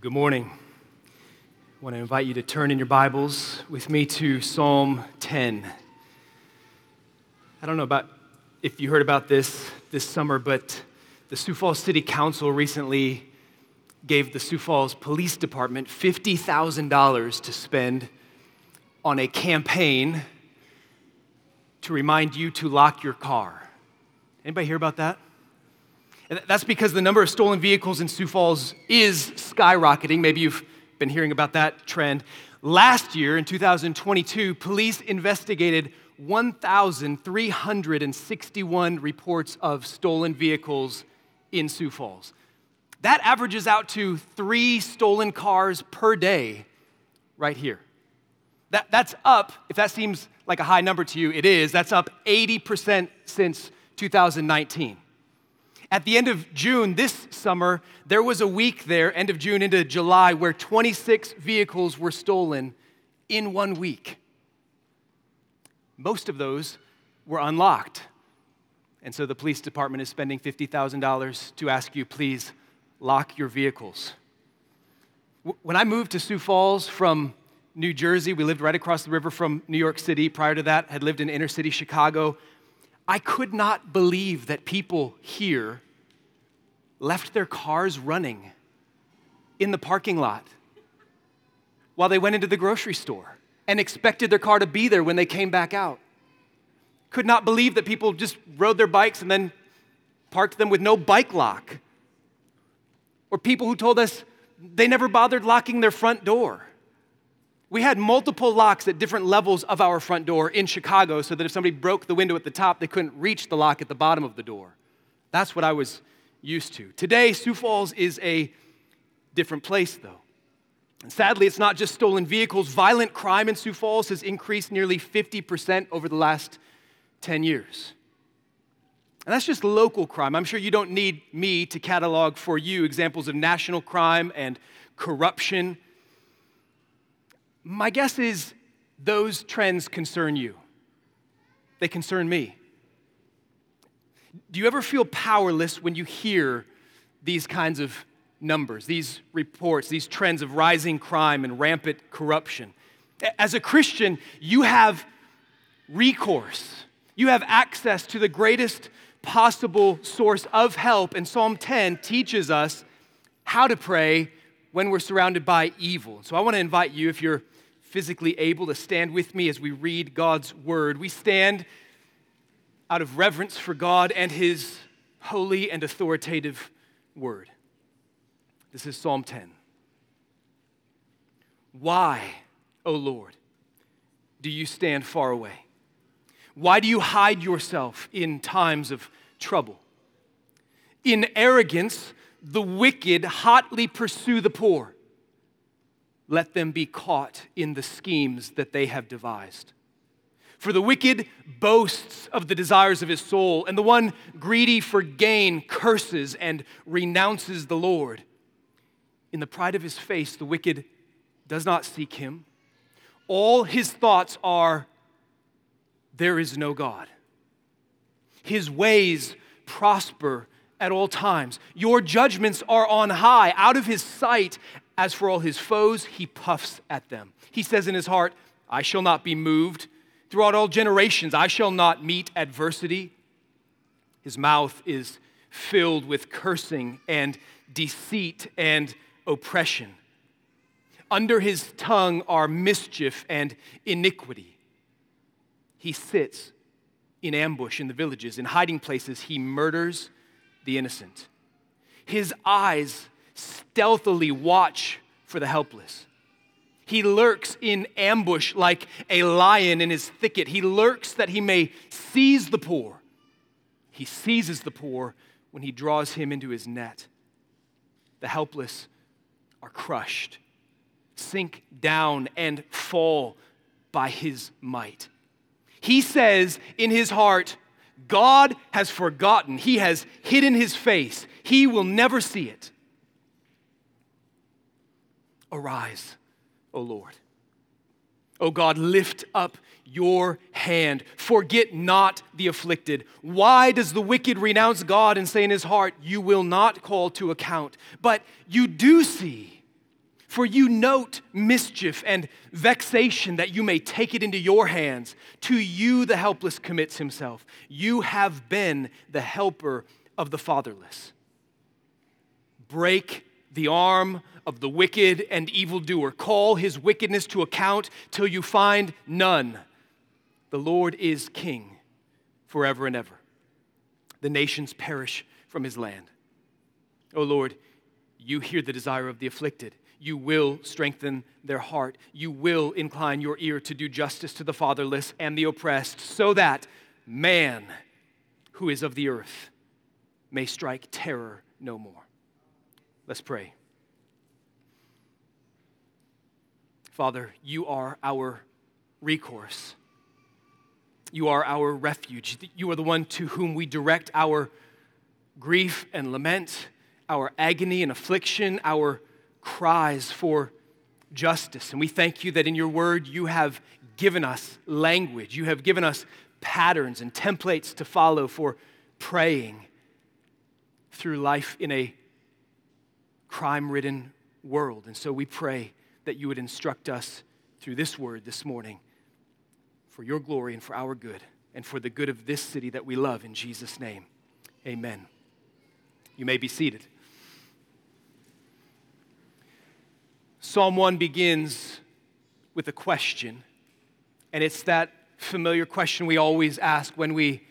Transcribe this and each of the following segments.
Good morning. I want to invite you to turn in your Bibles with me to Psalm 10. I don't know about if you heard about this this summer, but the Sioux Falls City Council recently gave the Sioux Falls Police Department $50,000 to spend on a campaign to remind you to lock your car. Anybody hear about that? And that's because the number of stolen vehicles in Sioux Falls is skyrocketing. Maybe you've been hearing about that trend. Last year, in 2022, police investigated 1,361 reports of stolen vehicles in Sioux Falls. That averages out to three stolen cars per day right here. That, that's up, if that seems like a high number to you, it is. That's up 80% since 2019. At the end of June this summer, there was a week there, end of June into July, where 26 vehicles were stolen in one week. Most of those were unlocked. And so the police department is spending $50,000 to ask you, please lock your vehicles. When I moved to Sioux Falls from New Jersey, we lived right across the river from New York City. Prior to that, had lived in inner city Chicago. I could not believe that people here left their cars running in the parking lot while they went into the grocery store and expected their car to be there when they came back out. Could not believe that people just rode their bikes and then parked them with no bike lock. Or people who told us they never bothered locking their front door. We had multiple locks at different levels of our front door in Chicago so that if somebody broke the window at the top, they couldn't reach the lock at the bottom of the door. That's what I was used to. Today, Sioux Falls is a different place, though. And sadly, it's not just stolen vehicles. Violent crime in Sioux Falls has increased nearly 50% over the last 10 years. And that's just local crime. I'm sure you don't need me to catalog for you examples of national crime and corruption my guess is those trends concern you. They concern me. Do you ever feel powerless when you hear these kinds of numbers, these reports, these trends of rising crime and rampant corruption? As a Christian, you have recourse. You have access to the greatest possible source of help, and Psalm 10 teaches us how to pray when we're surrounded by evil. So I want to invite you, if you're physically able to stand with me as we read God's word, we stand out of reverence for God and his holy and authoritative word. This is Psalm 10. Why, O Lord, do you stand far away? Why do you hide yourself in times of trouble? In arrogance, the wicked hotly pursue the poor let them be caught in the schemes that they have devised. For the wicked boasts of the desires of his soul, and the one greedy for gain curses and renounces the Lord. In the pride of his face, the wicked does not seek him. All his thoughts are, There is no God. His ways prosper at all times. Your judgments are on high, out of his sight, as for all his foes, he puffs at them. He says in his heart, I shall not be moved. Throughout all generations, I shall not meet adversity. His mouth is filled with cursing and deceit and oppression. Under his tongue are mischief and iniquity. He sits in ambush in the villages, in hiding places, he murders the innocent. His eyes stealthily watch for the helpless. He lurks in ambush like a lion in his thicket. He lurks that he may seize the poor. He seizes the poor when he draws him into his net. The helpless are crushed, sink down, and fall by his might. He says in his heart, God has forgotten. He has hidden his face. He will never see it. Arise, O Lord. O God, lift up your hand. Forget not the afflicted. Why does the wicked renounce God and say in his heart, You will not call to account? But you do see For you note mischief and vexation that you may take it into your hands. To you the helpless commits himself. You have been the helper of the fatherless. Break the arm of the wicked and evildoer. Call his wickedness to account till you find none. The Lord is king forever and ever. The nations perish from his land. O Lord, you hear the desire of the afflicted you will strengthen their heart. You will incline your ear to do justice to the fatherless and the oppressed, so that man who is of the earth may strike terror no more. Let's pray. Father, you are our recourse. You are our refuge. You are the one to whom we direct our grief and lament, our agony and affliction, our cries for justice. And we thank you that in your word you have given us language, you have given us patterns and templates to follow for praying through life in a crime ridden world. And so we pray that you would instruct us through this word this morning for your glory and for our good and for the good of this city that we love in Jesus' name. Amen. You may be seated. Psalm 1 begins with a question, and it's that familiar question we always ask when we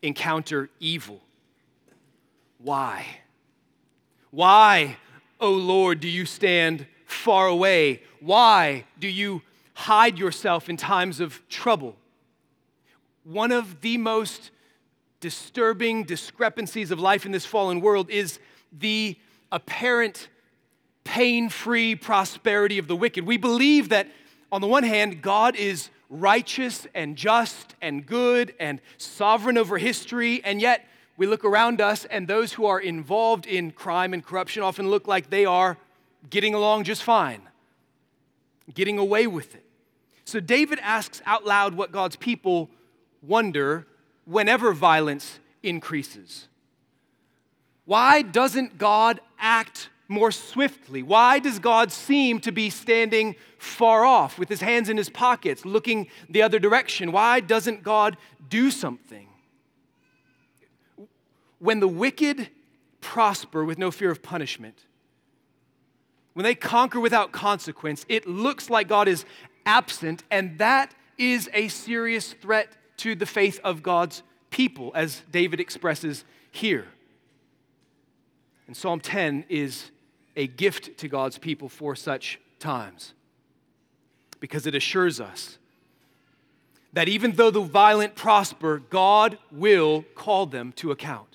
encounter evil Why? Why, O oh Lord, do you stand far away? Why do you hide yourself in times of trouble? One of the most disturbing discrepancies of life in this fallen world is the apparent pain free prosperity of the wicked. We believe that, on the one hand, God is righteous and just and good and sovereign over history, and yet we look around us, and those who are involved in crime and corruption often look like they are getting along just fine, getting away with it. So David asks out loud what God's people wonder whenever violence increases. Why doesn't God act more swiftly? Why does God seem to be standing far off with his hands in his pockets, looking the other direction? Why doesn't God do something? When the wicked prosper with no fear of punishment, when they conquer without consequence, it looks like God is absent, and that is a serious threat to the faith of God's people, as David expresses here. And Psalm 10 is a gift to God's people for such times because it assures us that even though the violent prosper, God will call them to account.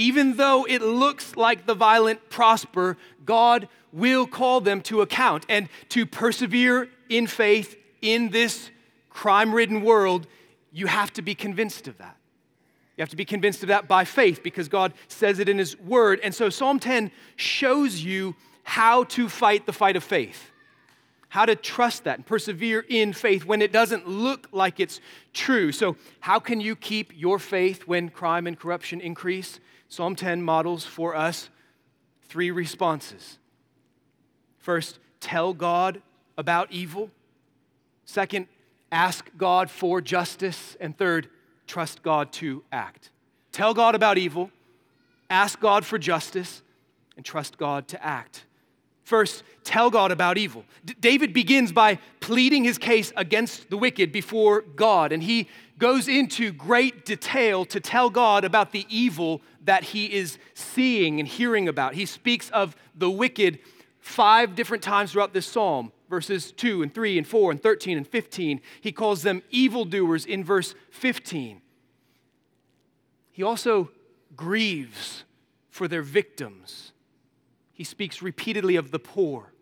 Even though it looks like the violent prosper, God will call them to account. And to persevere in faith in this crime ridden world, you have to be convinced of that. You have to be convinced of that by faith because God says it in His Word. And so Psalm 10 shows you how to fight the fight of faith, how to trust that and persevere in faith when it doesn't look like it's true. So, how can you keep your faith when crime and corruption increase? Psalm 10 models for us three responses. First, tell God about evil. Second, ask God for justice. And third, trust God to act. Tell God about evil, ask God for justice, and trust God to act. First, tell God about evil. D- David begins by pleading his case against the wicked before God, and he goes into great detail to tell God about the evil that he is seeing and hearing about. He speaks of the wicked five different times throughout this psalm verses 2 and 3 and 4 and 13 and 15. He calls them evildoers in verse 15. He also grieves for their victims. He speaks repeatedly of the poor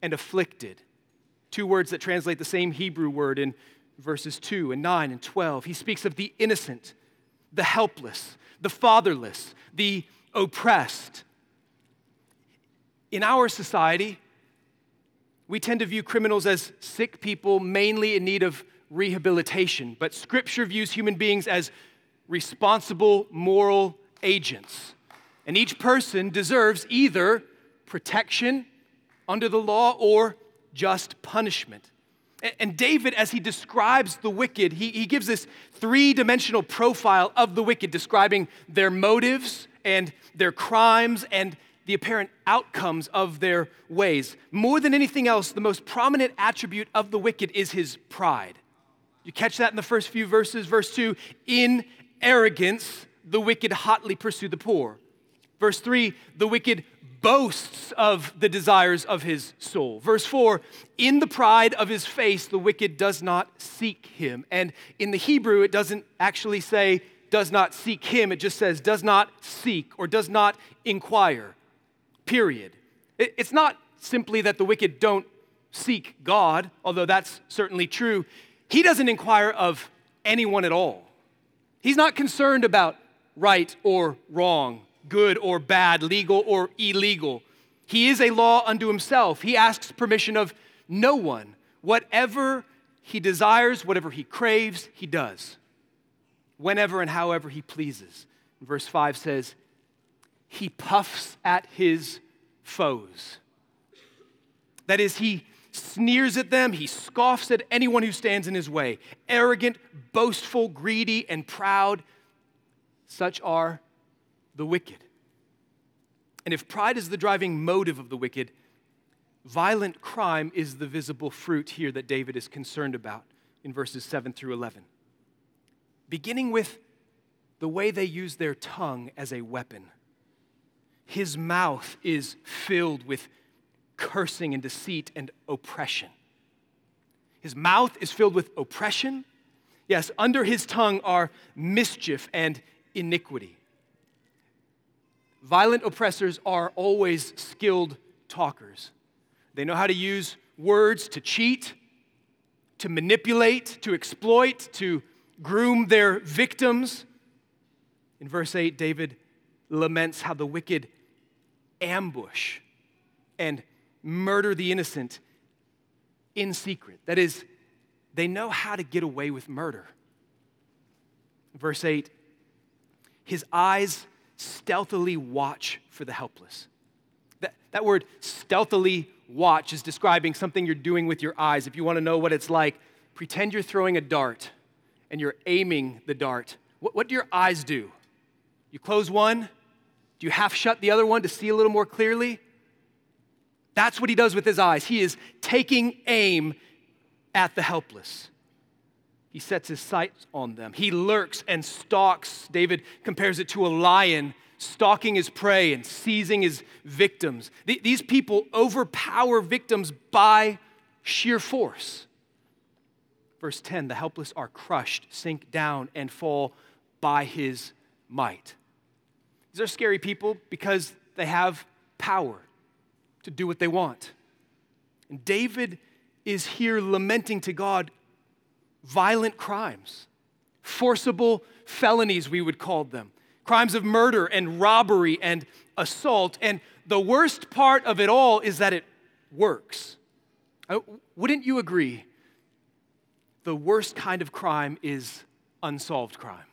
and afflicted, two words that translate the same Hebrew word in verses 2 and 9 and 12. He speaks of the innocent, the helpless, the fatherless, the oppressed. In our society, we tend to view criminals as sick people, mainly in need of rehabilitation. But Scripture views human beings as responsible moral agents. And each person deserves either protection under the law or just punishment. And David, as he describes the wicked, he, he gives this three dimensional profile of the wicked, describing their motives and their crimes and the apparent outcomes of their ways. More than anything else, the most prominent attribute of the wicked is his pride. You catch that in the first few verses. Verse 2 In arrogance, the wicked hotly pursue the poor. Verse 3 The wicked boasts of the desires of his soul. Verse 4 In the pride of his face, the wicked does not seek him. And in the Hebrew, it doesn't actually say does not seek him, it just says does not seek or does not inquire. Period. It's not simply that the wicked don't seek God, although that's certainly true. He doesn't inquire of anyone at all. He's not concerned about right or wrong good or bad, legal or illegal. He is a law unto himself. He asks permission of no one. Whatever he desires, whatever he craves, he does, whenever and however he pleases. Verse 5 says, He puffs at his foes. That is, he sneers at them, he scoffs at anyone who stands in his way. Arrogant, boastful, greedy, and proud, such are the wicked. And if pride is the driving motive of the wicked, violent crime is the visible fruit here that David is concerned about in verses 7 through 11. Beginning with the way they use their tongue as a weapon. His mouth is filled with cursing and deceit and oppression. His mouth is filled with oppression. Yes, under his tongue are mischief and iniquity. Violent oppressors are always skilled talkers. They know how to use words to cheat, to manipulate, to exploit, to groom their victims. In verse 8, David laments how the wicked ambush and murder the innocent in secret. That is, they know how to get away with murder. Verse 8, his eyes stealthily watch for the helpless. That, that word stealthily watch is describing something you're doing with your eyes. If you want to know what it's like, pretend you're throwing a dart and you're aiming the dart. What, what do your eyes do? You close one, do you half shut the other one to see a little more clearly? That's what he does with his eyes. He is taking aim at the helpless. He sets his sights on them. He lurks and stalks. David compares it to a lion stalking his prey and seizing his victims. These people overpower victims by sheer force. Verse 10 the helpless are crushed, sink down, and fall by his might. These are scary people because they have power to do what they want. And David is here lamenting to God violent crimes, forcible felonies, we would call them, crimes of murder and robbery and assault. And the worst part of it all is that it works. Uh, wouldn't you agree? The worst kind of crime is unsolved crime.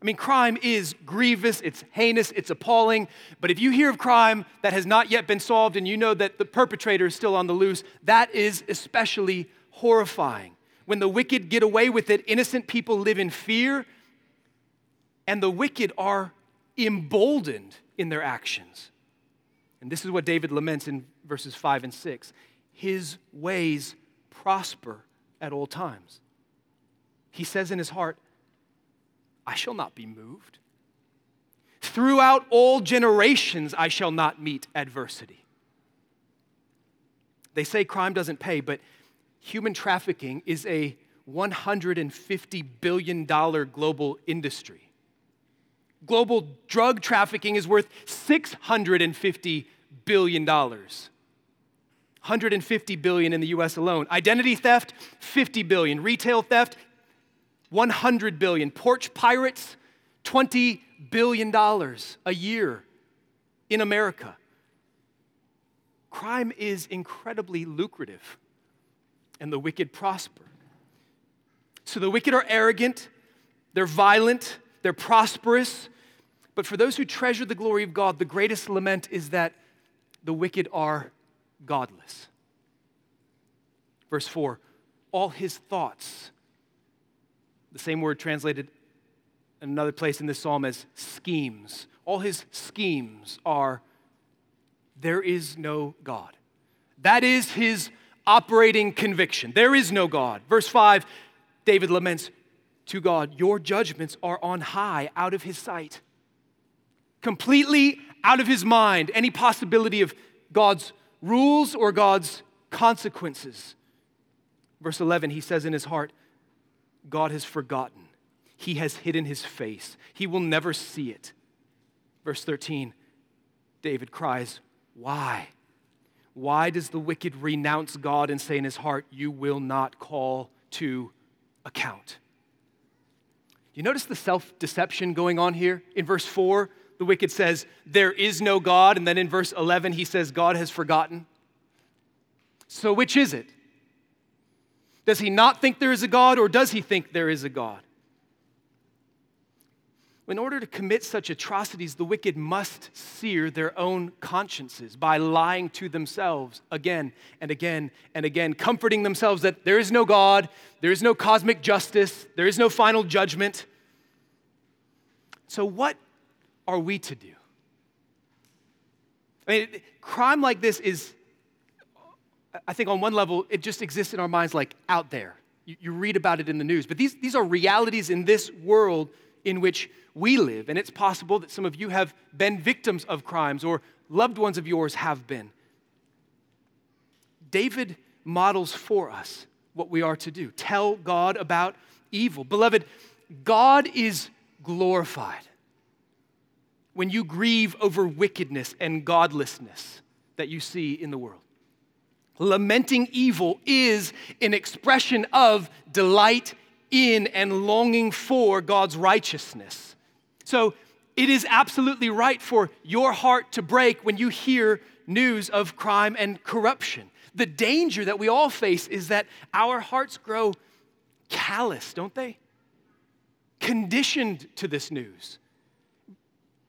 I mean, crime is grievous, it's heinous, it's appalling. But if you hear of crime that has not yet been solved and you know that the perpetrator is still on the loose, that is especially horrifying when the wicked get away with it, innocent people live in fear, and the wicked are emboldened in their actions. And this is what David laments in verses 5 and 6. His ways prosper at all times. He says in his heart, I shall not be moved. Throughout all generations, I shall not meet adversity. They say crime doesn't pay, but human trafficking is a $150 billion global industry. Global drug trafficking is worth $650 billion. 150 billion in the US alone. Identity theft, 50 billion. Retail theft, 100 billion. Porch pirates, 20 billion dollars a year in America. Crime is incredibly lucrative and the wicked prosper. So the wicked are arrogant, they're violent, they're prosperous. But for those who treasure the glory of God, the greatest lament is that the wicked are godless. Verse 4 all his thoughts, the same word translated in another place in this psalm as schemes, all his schemes are there is no God. That is his operating conviction. There is no God. Verse 5, David laments to God, Your judgments are on high, out of his sight. Completely out of his mind, any possibility of God's rules or God's consequences. Verse 11, he says in his heart, God has forgotten. He has hidden his face. He will never see it. Verse 13, David cries, Why? Why does the wicked renounce God and say in his heart, You will not call to account? You notice the self deception going on here? In verse 4, the wicked says, There is no God. And then in verse 11, he says, God has forgotten. So which is it? Does he not think there is a God, or does he think there is a God? In order to commit such atrocities, the wicked must sear their own consciences by lying to themselves again and again and again, comforting themselves that there is no God, there is no cosmic justice, there is no final judgment. So, what are we to do? I mean, crime like this is, I think, on one level, it just exists in our minds like out there. You, you read about it in the news. But these, these are realities in this world in which we live. And it's possible that some of you have been victims of crimes or loved ones of yours have been. David models for us what we are to do tell God about evil. Beloved, God is glorified when you grieve over wickedness and godlessness that you see in the world. Lamenting evil is an expression of delight in and longing for God's righteousness. So it is absolutely right for your heart to break when you hear news of crime and corruption. The danger that we all face is that our hearts grow callous, don't they? Conditioned to this news.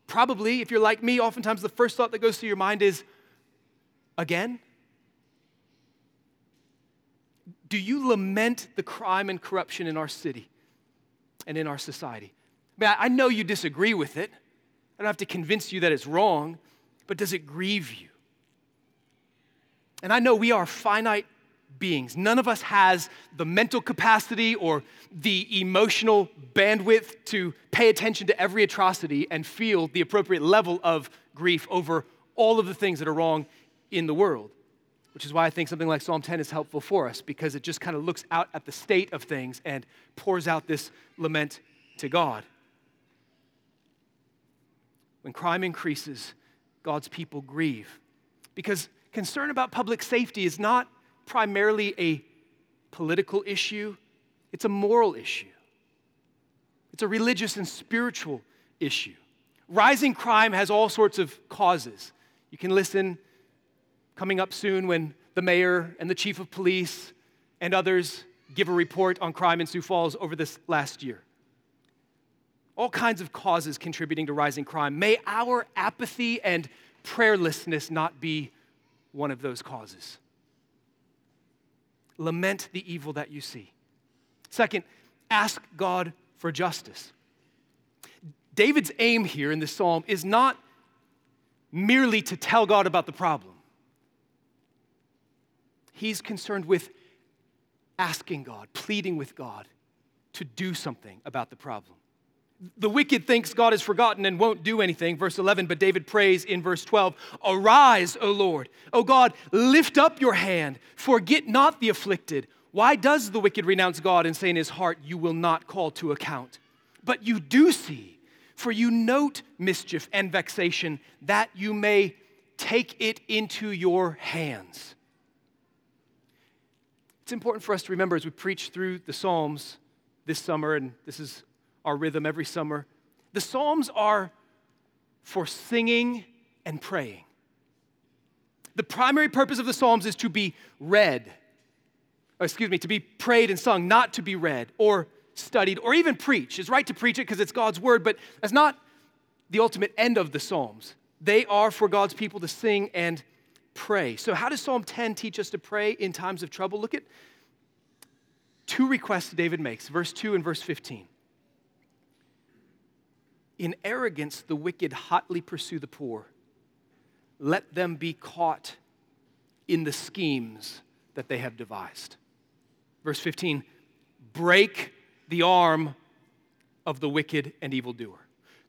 Probably, if you're like me, oftentimes the first thought that goes through your mind is, again? Do you lament the crime and corruption in our city and in our society? I mean, I know you disagree with it. I don't have to convince you that it's wrong, but does it grieve you? And I know we are finite beings. None of us has the mental capacity or the emotional bandwidth to pay attention to every atrocity and feel the appropriate level of grief over all of the things that are wrong in the world which is why I think something like Psalm 10 is helpful for us because it just kind of looks out at the state of things and pours out this lament to God. When crime increases, God's people grieve because concern about public safety is not primarily a political issue, it's a moral issue, it's a religious and spiritual issue. Rising crime has all sorts of causes. You can listen coming up soon when the mayor and the chief of police and others give a report on crime in Sioux Falls over this last year. All kinds of causes contributing to rising crime. May our apathy and prayerlessness not be one of those causes. Lament the evil that you see. Second, ask God for justice. David's aim here in this psalm is not merely to tell God about the problem. He's concerned with asking God, pleading with God to do something about the problem. The wicked thinks God is forgotten and won't do anything, verse 11, but David prays in verse 12 Arise, O Lord. O God, lift up your hand, forget not the afflicted. Why does the wicked renounce God and say in his heart, You will not call to account? But you do see, for you note mischief and vexation, that you may take it into your hands. It's important for us to remember as we preach through the Psalms this summer, and this is our rhythm every summer. The Psalms are for singing and praying. The primary purpose of the Psalms is to be read, oh, excuse me, to be prayed and sung, not to be read or studied or even preached. It's right to preach it because it's God's word, but that's not the ultimate end of the Psalms. They are for God's people to sing and pray. So, how does Psalm 10 teach us to pray in times of trouble? Look at two requests David makes, verse 2 and verse 15. In arrogance, the wicked hotly pursue the poor. Let them be caught in the schemes that they have devised. Verse 15 break the arm of the wicked and evildoer.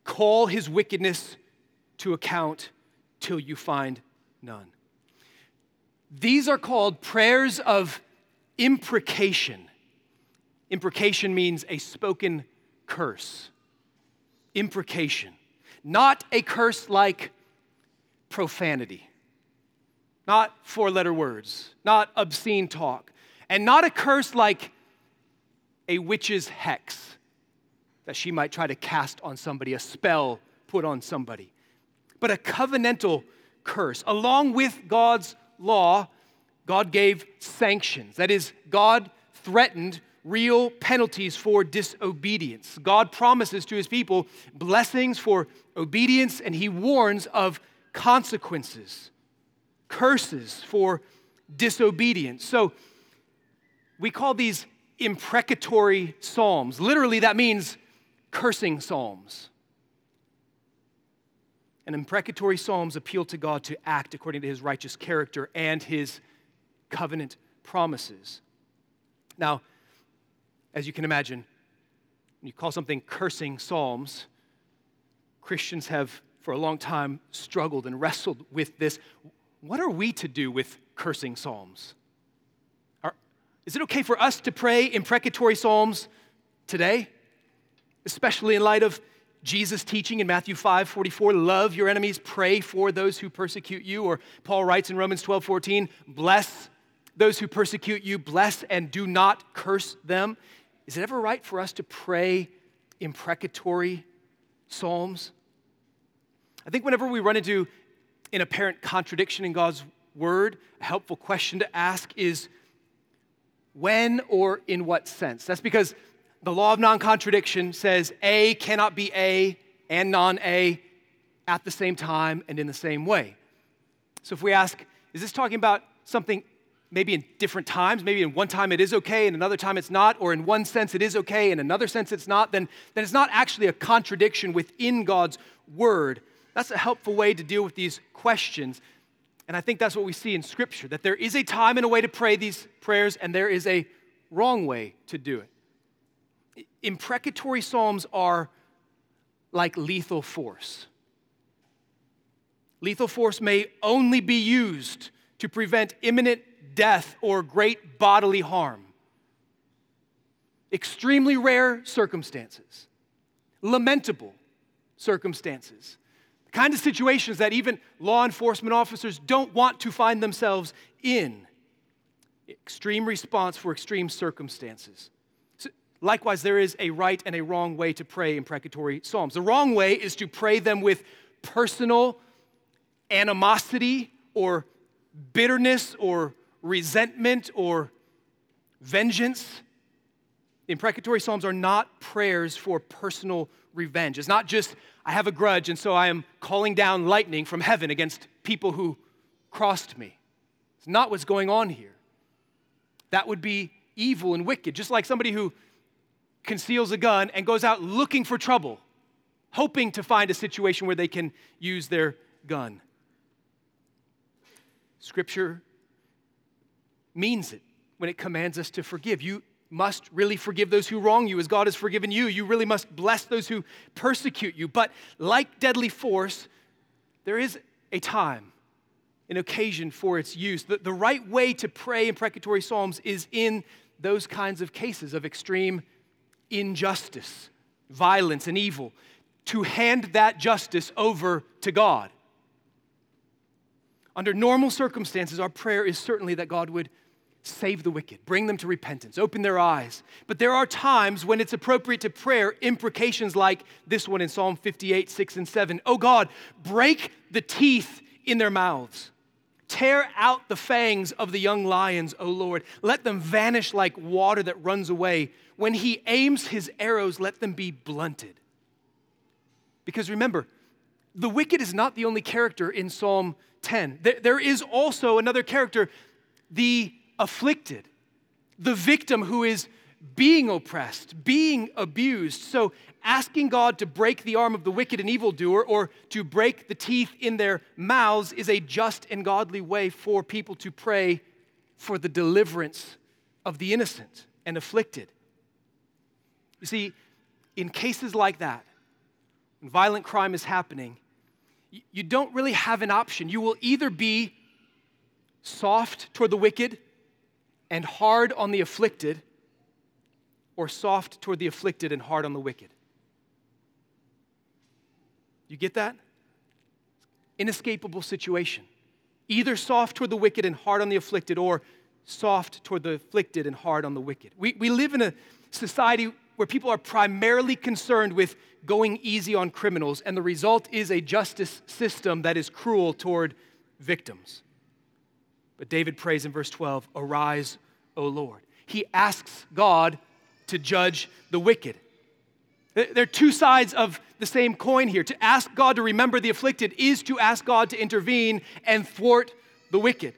Call his wickedness to account till you find none. These are called prayers of imprecation. Imprecation means a spoken curse. Imprecation. Not a curse like profanity, not four letter words, not obscene talk, and not a curse like a witch's hex that she might try to cast on somebody, a spell put on somebody, but a covenantal curse. Along with God's law, God gave sanctions. That is, God threatened real penalties for disobedience. God promises to his people blessings for obedience, and he warns of consequences, curses for disobedience. So we call these imprecatory psalms. Literally, that means cursing psalms. And imprecatory psalms appeal to God to act according to his righteous character and his covenant promises. Now, as you can imagine, when you call something cursing psalms, Christians have for a long time struggled and wrestled with this. What are we to do with cursing psalms? Are, is it okay for us to pray imprecatory psalms today? Especially in light of Jesus' teaching in Matthew 5 44, love your enemies, pray for those who persecute you. Or Paul writes in Romans 12 14, bless those who persecute you, bless and do not curse them. Is it ever right for us to pray imprecatory psalms? I think whenever we run into an apparent contradiction in God's word, a helpful question to ask is when or in what sense? That's because the law of non contradiction says A cannot be A and non A at the same time and in the same way. So if we ask, is this talking about something maybe in different times, maybe in one time it is okay and another time it's not, or in one sense it is okay and another sense it's not, then, then it's not actually a contradiction within God's word. That's a helpful way to deal with these questions. And I think that's what we see in Scripture that there is a time and a way to pray these prayers, and there is a wrong way to do it. Imprecatory psalms are like lethal force. Lethal force may only be used to prevent imminent death or great bodily harm. Extremely rare circumstances, lamentable circumstances, the kind of situations that even law enforcement officers don't want to find themselves in. Extreme response for extreme circumstances. Likewise, there is a right and a wrong way to pray imprecatory psalms. The wrong way is to pray them with personal animosity or bitterness or resentment or vengeance. Imprecatory psalms are not prayers for personal revenge. It's not just, I have a grudge, and so I am calling down lightning from heaven against people who crossed me. It's not what's going on here. That would be evil and wicked, just like somebody who conceals a gun and goes out looking for trouble, hoping to find a situation where they can use their gun. Scripture means it when it commands us to forgive. You must really forgive those who wrong you as God has forgiven you. You really must bless those who persecute you. But like deadly force, there is a time, an occasion for its use. The, the right way to pray imprecatory psalms is in those kinds of cases of extreme injustice, violence, and evil, to hand that justice over to God. Under normal circumstances, our prayer is certainly that God would save the wicked, bring them to repentance, open their eyes. But there are times when it's appropriate to prayer imprecations like this one in Psalm 58, 6 and 7. Oh God, break the teeth in their mouths. Tear out the fangs of the young lions, O Lord. Let them vanish like water that runs away. When he aims his arrows, let them be blunted. Because remember, the wicked is not the only character in Psalm 10. There is also another character, the afflicted, the victim who is being oppressed, being abused. So, asking God to break the arm of the wicked and evildoer or to break the teeth in their mouths is a just and godly way for people to pray for the deliverance of the innocent and afflicted. You see, in cases like that, when violent crime is happening, you don't really have an option. You will either be soft toward the wicked and hard on the afflicted, or soft toward the afflicted and hard on the wicked. You get that? Inescapable situation. Either soft toward the wicked and hard on the afflicted, or soft toward the afflicted and hard on the wicked. We, we live in a society where people are primarily concerned with going easy on criminals, and the result is a justice system that is cruel toward victims. But David prays in verse 12, Arise, O Lord. He asks God to judge the wicked. There are two sides of the same coin here. To ask God to remember the afflicted is to ask God to intervene and thwart the wicked.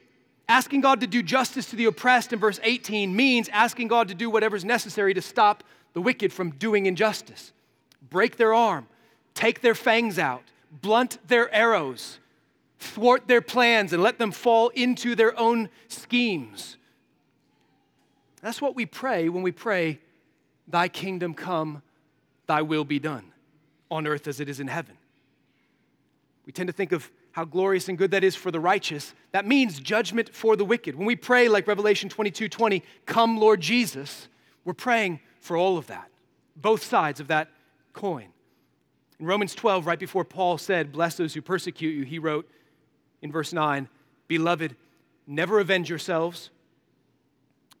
Asking God to do justice to the oppressed in verse 18 means asking God to do whatever's necessary to stop the wicked from doing injustice. Break their arm, take their fangs out, blunt their arrows, thwart their plans, and let them fall into their own schemes. That's what we pray when we pray, Thy kingdom come, Thy will be done, on earth as it is in heaven. We tend to think of how glorious and good that is for the righteous. That means judgment for the wicked. When we pray, like Revelation 22 20, Come, Lord Jesus, we're praying for all of that, both sides of that coin. In Romans 12, right before Paul said, Bless those who persecute you, he wrote in verse 9, Beloved, never avenge yourselves,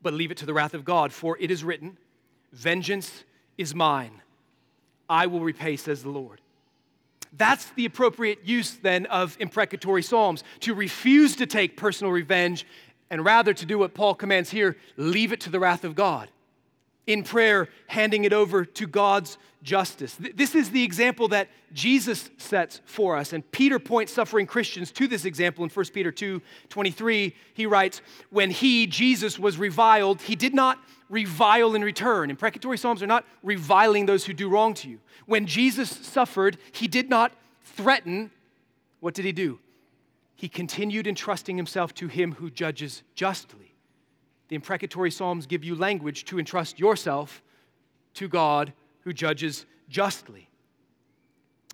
but leave it to the wrath of God, for it is written, Vengeance is mine. I will repay, says the Lord. That's the appropriate use then of imprecatory psalms to refuse to take personal revenge and rather to do what Paul commands here leave it to the wrath of God in prayer, handing it over to God's justice. This is the example that Jesus sets for us. And Peter points suffering Christians to this example in 1 Peter 2 23. He writes, When he, Jesus, was reviled, he did not revile in return. Imprecatory Psalms are not reviling those who do wrong to you. When Jesus suffered, he did not threaten. What did he do? He continued entrusting himself to him who judges justly. The imprecatory Psalms give you language to entrust yourself to God who judges justly.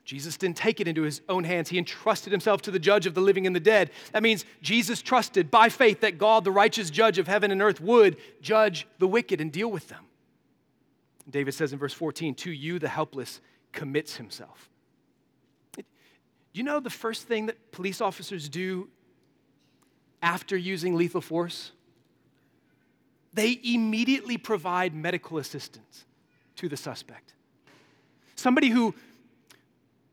Jesus didn't take it into his own hands. He entrusted himself to the judge of the living and the dead. That means Jesus trusted by faith that God, the righteous judge of heaven and earth, would judge the wicked and deal with them. David says in verse 14, To you, the helpless, commits himself. Do you know the first thing that police officers do after using lethal force? They immediately provide medical assistance to the suspect. Somebody who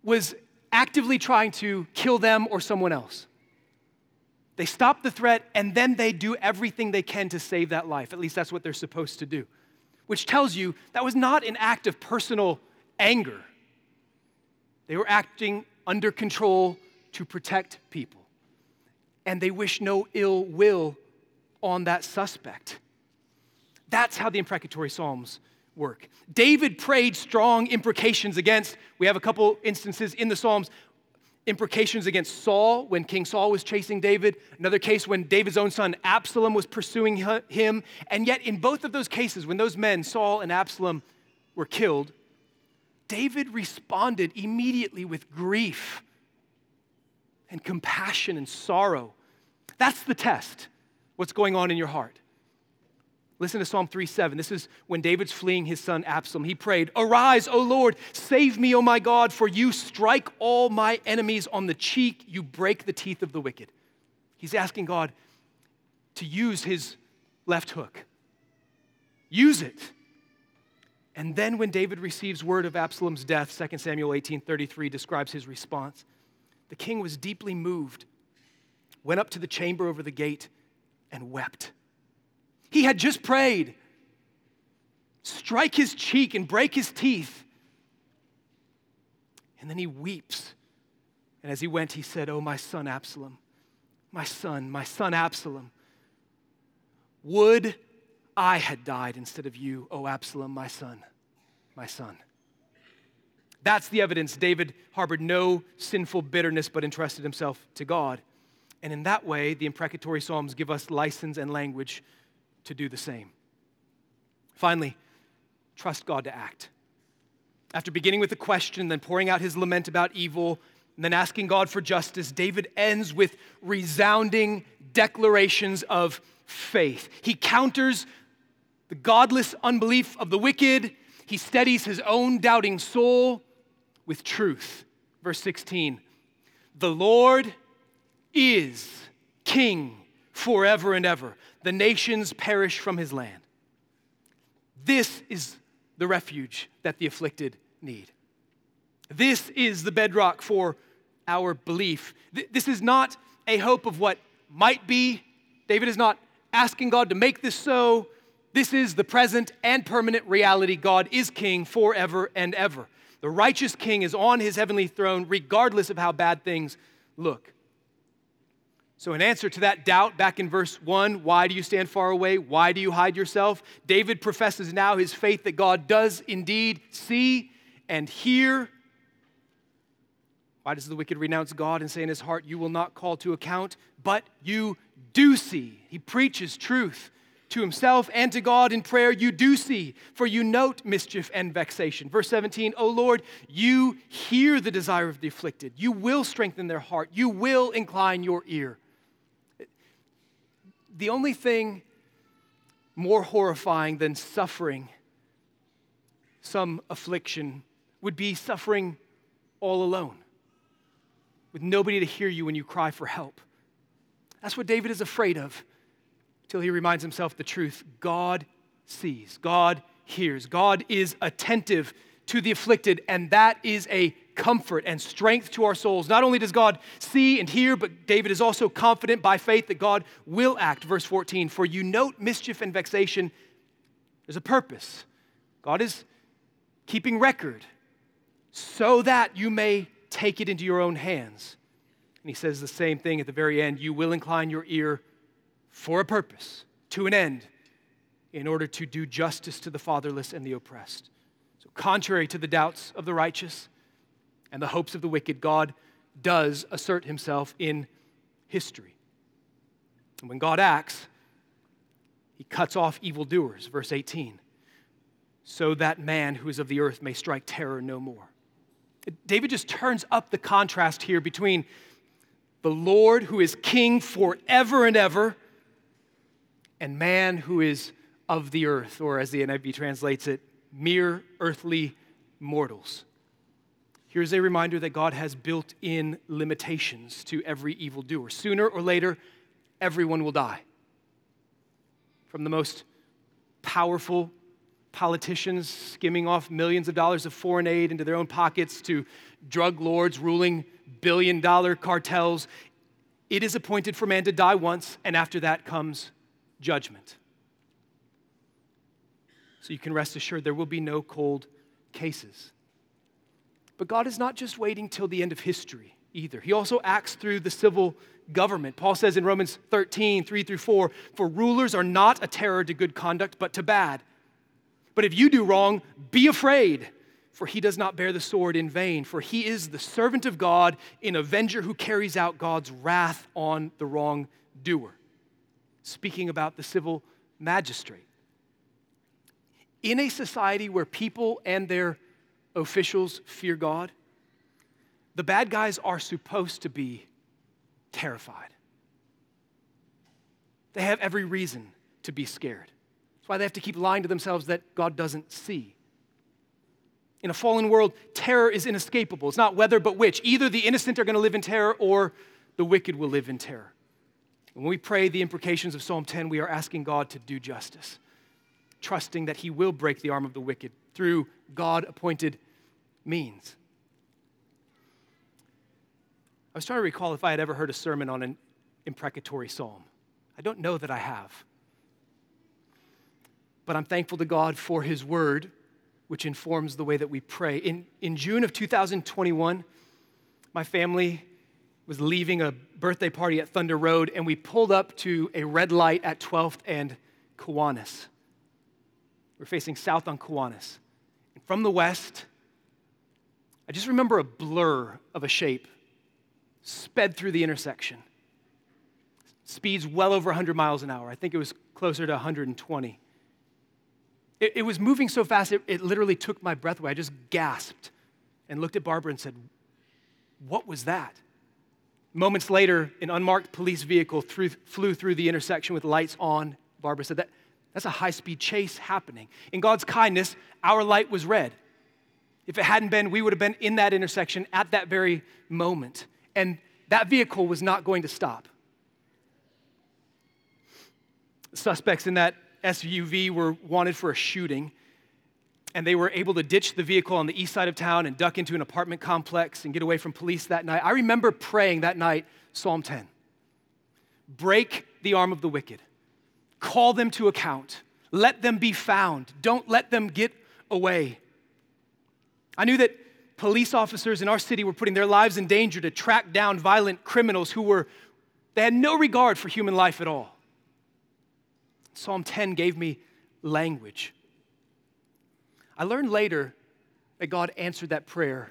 was actively trying to kill them or someone else. They stop the threat and then they do everything they can to save that life. At least that's what they're supposed to do. Which tells you that was not an act of personal anger. They were acting under control to protect people. And they wish no ill will on that suspect. That's how the imprecatory Psalms work. David prayed strong imprecations against, we have a couple instances in the Psalms, imprecations against Saul when King Saul was chasing David, another case when David's own son Absalom was pursuing him. And yet, in both of those cases, when those men, Saul and Absalom, were killed, David responded immediately with grief and compassion and sorrow. That's the test, what's going on in your heart. Listen to Psalm 3 7. This is when David's fleeing his son Absalom. He prayed, Arise, O Lord, save me, O my God, for you strike all my enemies on the cheek, you break the teeth of the wicked. He's asking God to use his left hook. Use it. And then when David receives word of Absalom's death, 2 Samuel 18:33 describes his response. The king was deeply moved, went up to the chamber over the gate, and wept. He had just prayed. Strike his cheek and break his teeth. And then he weeps And as he went, he said, Oh, my son Absalom, my son, my son Absalom, would I had died instead of you, O Absalom, my son, my son. That's the evidence David harbored no sinful bitterness but entrusted himself to God. And in that way, the imprecatory Psalms give us license and language to do the same. Finally, trust God to act. After beginning with a question, then pouring out his lament about evil, and then asking God for justice, David ends with resounding declarations of faith. He counters the godless unbelief of the wicked, he steadies his own doubting soul with truth. Verse 16 The Lord is king forever and ever, the nations perish from his land. This is the refuge that the afflicted need. This is the bedrock for our belief. This is not a hope of what might be. David is not asking God to make this so. This is the present and permanent reality. God is king forever and ever. The righteous king is on his heavenly throne, regardless of how bad things look. So, in answer to that doubt, back in verse 1, why do you stand far away? Why do you hide yourself? David professes now his faith that God does indeed see and hear. Why does the wicked renounce God and say in his heart, You will not call to account? But you do see. He preaches truth to himself and to God in prayer. You do see, for you note mischief and vexation. Verse 17, O Lord, you hear the desire of the afflicted. You will strengthen their heart. You will incline your ear the only thing more horrifying than suffering some affliction would be suffering all alone, with nobody to hear you when you cry for help. That's what David is afraid of till he reminds himself the truth. God sees, God hears, God is attentive to the afflicted, and that is a comfort and strength to our souls. Not only does God see and hear, but David is also confident by faith that God will act. Verse 14 For you note mischief and vexation, there's a purpose. God is keeping record so that you may take it into your own hands. And he says the same thing at the very end you will incline your ear for a purpose, to an end, in order to do justice to the fatherless and the oppressed. So, contrary to the doubts of the righteous, and the hopes of the wicked, God does assert himself in history. And when God acts, he cuts off evildoers, verse 18, so that man who is of the earth may strike terror no more. David just turns up the contrast here between the Lord who is king forever and ever and man who is of the earth, or as the NIV translates it, mere earthly mortals. Here's a reminder that God has built in limitations to every evildoer. Sooner or later, everyone will die. From the most powerful politicians skimming off millions of dollars of foreign aid into their own pockets to drug lords ruling billion dollar cartels, it is appointed for man to die once, and after that comes judgment. So you can rest assured there will be no cold cases. But God is not just waiting till the end of history either. He also acts through the civil government. Paul says in Romans 13, 3 through 4, for rulers are not a terror to good conduct, but to bad. But if you do wrong, be afraid, for he does not bear the sword in vain, for he is the servant of God, an avenger who carries out God's wrath on the wrongdoer. Speaking about the civil magistrate. In a society where people and their officials fear God, the bad guys are supposed to be terrified. They have every reason to be scared. That's why they have to keep lying to themselves that God doesn't see. In a fallen world, terror is inescapable. It's not whether but which. Either the innocent are going to live in terror or the wicked will live in terror. When we pray the imprecations of Psalm 10, we are asking God to do justice, trusting that He will break the arm of the wicked through God appointed means. I was trying to recall if I had ever heard a sermon on an imprecatory psalm. I don't know that I have. But I'm thankful to God for His word, which informs the way that we pray. In, in June of 2021, my family was leaving a birthday party at Thunder Road, and we pulled up to a red light at 12th and Kiwanis. We're facing south on Kiwanis. And from the west, I just remember a blur of a shape sped through the intersection. Speeds well over 100 miles an hour. I think it was closer to 120. It, it was moving so fast, it, it literally took my breath away. I just gasped and looked at Barbara and said, What was that? Moments later, an unmarked police vehicle threw, flew through the intersection with lights on. Barbara said, that, That's a high speed chase happening. In God's kindness, our light was red. If it hadn't been, we would have been in that intersection at that very moment. And that vehicle was not going to stop. Suspects in that SUV were wanted for a shooting and they were able to ditch the vehicle on the east side of town and duck into an apartment complex and get away from police that night. I remember praying that night Psalm 10 Break the arm of the wicked, call them to account, let them be found, don't let them get away. I knew that police officers in our city were putting their lives in danger to track down violent criminals who were, they had no regard for human life at all. Psalm 10 gave me language I learned later that God answered that prayer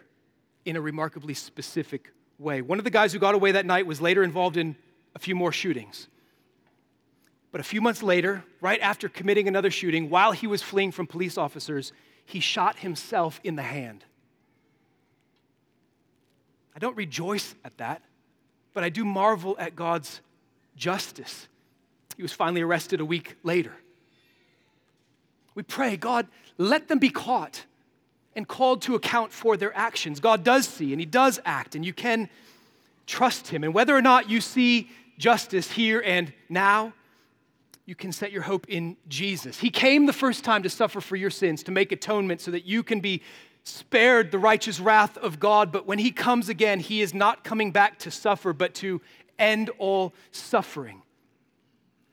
in a remarkably specific way. One of the guys who got away that night was later involved in a few more shootings. But a few months later, right after committing another shooting, while he was fleeing from police officers, he shot himself in the hand. I don't rejoice at that, but I do marvel at God's justice. He was finally arrested a week later. We pray, God, let them be caught and called to account for their actions. God does see and He does act, and you can trust Him. And whether or not you see justice here and now, you can set your hope in Jesus. He came the first time to suffer for your sins, to make atonement so that you can be spared the righteous wrath of God. But when He comes again, He is not coming back to suffer, but to end all suffering.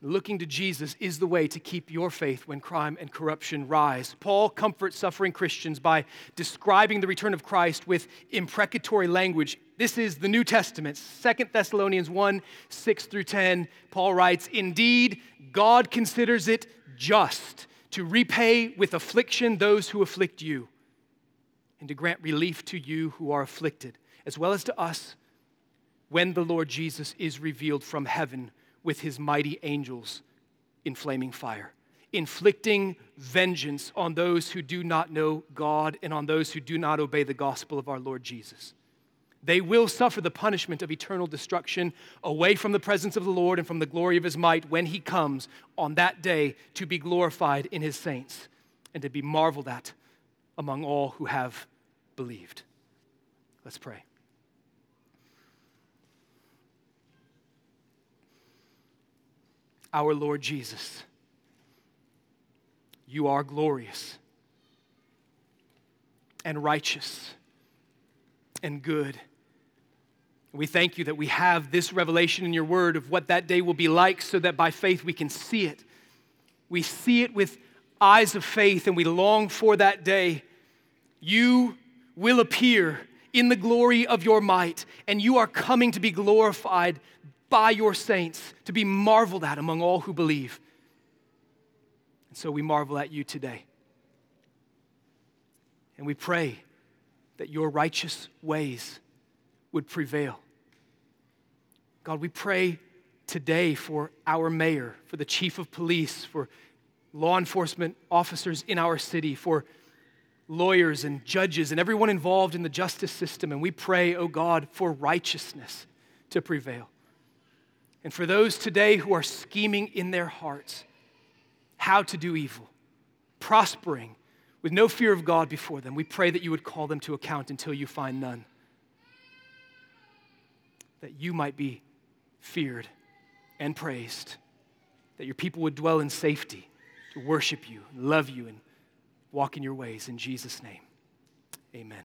Looking to Jesus is the way to keep your faith when crime and corruption rise. Paul comforts suffering Christians by describing the return of Christ with imprecatory language. This is the New Testament, 2 Thessalonians 1 6 through 10. Paul writes, Indeed, God considers it just to repay with affliction those who afflict you, and to grant relief to you who are afflicted, as well as to us when the Lord Jesus is revealed from heaven with his mighty angels in flaming fire, inflicting vengeance on those who do not know God and on those who do not obey the gospel of our Lord Jesus. They will suffer the punishment of eternal destruction away from the presence of the Lord and from the glory of his might when he comes on that day to be glorified in his saints and to be marveled at among all who have believed. Let's pray. Our Lord Jesus. You are glorious and righteous and good. We thank you that we have this revelation in your word of what that day will be like so that by faith we can see it. We see it with eyes of faith and we long for that day. You will appear in the glory of your might, and you are coming to be glorified by your saints to be marveled at among all who believe. And so we marvel at you today. And we pray that your righteous ways would prevail. God, we pray today for our mayor, for the chief of police, for law enforcement officers in our city, for lawyers and judges and everyone involved in the justice system. And we pray, oh God, for righteousness to prevail. And for those today who are scheming in their hearts how to do evil, prospering with no fear of God before them, we pray that you would call them to account until you find none. That you might be feared and praised, that your people would dwell in safety to worship you, love you, and walk in your ways. In Jesus' name, amen.